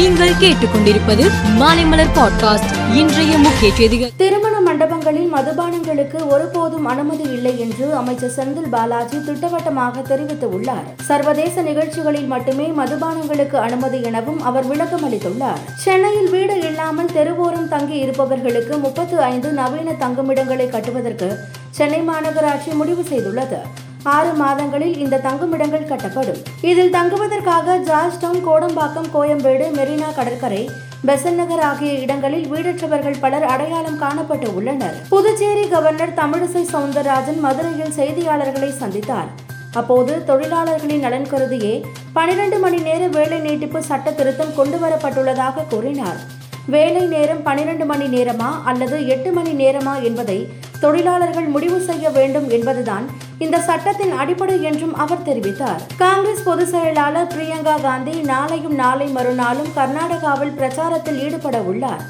நீங்கள் கேட்டுக்கொண்டிருப்பது மாலைமலர் பாட்காஸ்ட். இன்றைய முக்கிய செய்திகள். திருமண மண்டபங்களில் மதுபானங்களுக்கு ஒருபோதும் அனுமதி இல்லை என்று அமைச்சர் செந்தில் பாலாஜி திட்டவட்டமாக தெரிவித்துள்ளார். சர்வதேச நிகழ்ச்சிகளில் மட்டுமே மதுபானங்களுக்கு அனுமதி எனவும் அவர் விளக்கம் அளித்துள்ளார். சென்னையில் வீடு இல்லாமல் தெருவோரம் தங்கி இருப்பவர்களுக்கு முப்பத்து ஐந்து நவீன தங்குமிடங்களை கட்டுவதற்கு சென்னை மாநகராட்சி முடிவு செய்துள்ளது. ஆறு மாதங்களில் இந்த தங்குமிடங்கள் கட்டப்படும். இதில் தங்குவதற்காக ஜார்ஜ் டவுன் கோடம்பாக்கம் கோயம்பேடு மெரினா கடற்கரை பெசன் நகர் ஆகிய இடங்களில் வீடற்றவர்கள் பலர் அடையாளம் காணப்பட்டு உள்ளனர். புதுச்சேரி கவர்னர் தமிழிசை சவுந்தரராஜன் மதுரையில் செய்தியாளர்களை சந்தித்தார். அப்போது தொழிலாளர்களின் நலன் கருதியே பனிரெண்டு மணி நேர வேலை நீட்டிப்பு சட்ட திருத்தம் கொண்டுவரப்பட்டுள்ளதாக கூறினார். வேலை நேரம் பனிரெண்டு மணி நேரமா அல்லது எட்டு மணி நேரமா என்பதை தொழிலாளர்கள் முடிவு செய்ய வேண்டும் என்பதுதான் இந்த சட்டத்தின் அடிப்படை என்றும் அவர் தெரிவித்தார். காங்கிரஸ் பொதுச் செயலாளர் பிரியங்கா காந்தி நாளையும் நாளை மறுநாளும் கர்நாடகாவில் பிரச்சாரத்தில் ஈடுபட உள்ளார்.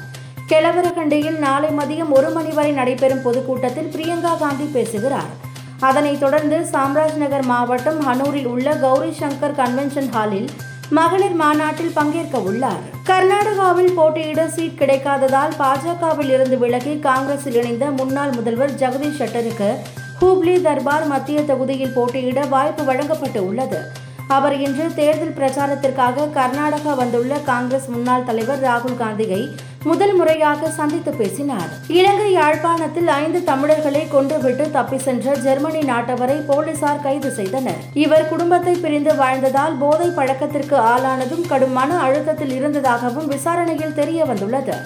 கிழவரகண்டியில் நாளை மதியம் ஒரு மணி வரை நடைபெறும் பொதுக்கூட்டத்தில் பிரியங்கா காந்தி பேசுகிறார். அதனைத் தொடர்ந்து சாம்ராஜ் நகர் மாவட்டம் ஹனூரில் உள்ள கௌரி சங்கர் கன்வென்ஷன் ஹாலில் மகளிர் மாநாட்டில் பங்கேற்க உள்ளார். கர்நாடகாவில் போட்டியிட சீட் கிடைக்காததால் பாஜகவில் இருந்து விலகி காங்கிரஸில் இணைந்த முன்னாள் முதல்வர் ஜெகதீஷ் ஷெட்டருக்கு ஹூப்ளி தர்பார் மத்திய தொகுதியில் போட்டியிட வாய்ப்பு வழங்கப்பட்டு உள்ளது அவர் இன்று தேர்தல் பிரச்சாரத்திற்காக கர்நாடகா வந்துள்ள காங்கிரஸ் முன்னாள் தலைவர் ராகுல் காந்தியை முதல் முறையாக சந்தித்து பேசினார். இலங்கை யாழ்ப்பாணத்தில் ஐந்து தமிழர்களை கொன்றுவிட்டு தப்பி சென்ற ஜெர்மனி நாட்டவரை போலீசார் கைது செய்தனர். இவர் குடும்பத்தை பிரிந்து வாழ்ந்ததால் போதை பழக்கத்திற்கு ஆளானதும் கடும் மன அழுத்தத்தில் இருந்ததாகவும் விசாரணையில் தெரிய வந்துள்ளது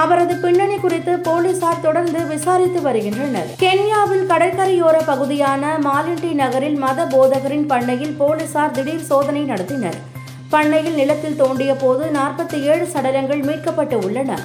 அவரது பின்னணி குறித்து போலீசார் தொடர்ந்து விசாரித்து வருகின்றனர். கென்யாவில் கடற்கரையோர பகுதியான மாலிண்டி நகரில் மத போதகரின் பண்ணையில் போலீசார் திடீர் சோதனை நடத்தினர். பண்ணையில் நிலத்தில் தோண்டிய போது நாற்பத்தி ஏழு சடலங்கள் மீட்கப்பட்டு உள்ளன.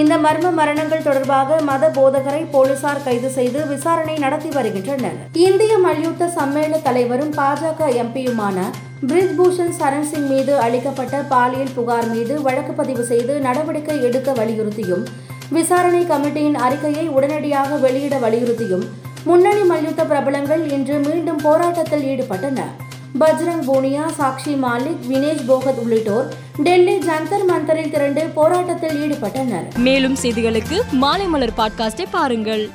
இந்த மர்ம மரணங்கள் தொடர்பாக மத போதகரை போலீசார் கைது செய்து விசாரணை நடத்தி வருகின்றனர். இந்திய மல்யுத்த சம்மேளன தலைவரும் பாஜக எம்பியுமான பிரிஜ்பூஷன் சரண் சிங் மீது அளிக்கப்பட்ட பாலியல் புகார் மீது வழக்கு பதிவு செய்து நடவடிக்கை எடுக்க வலியுறுத்தியும் விசாரணை கமிட்டியின் அறிக்கையை உடனடியாக வெளியிட வலியுறுத்தியும் முன்னணி மல்யுத்த பிரபலங்கள் இன்று மீண்டும் போராட்டத்தில் ஈடுபட்டனர் பஜ்ரங் பூனியா சாக்ஷி மாலிக் வினேஷ் போகத் உள்ளிட்டோர் டெல்லி ஜந்தர் மந்தரில் திரண்டு போராட்டத்தில் ஈடுபட்டனர். மேலும் செய்திகளுக்கு மாலை மலர் பாட்காஸ்டை பாருங்கள்.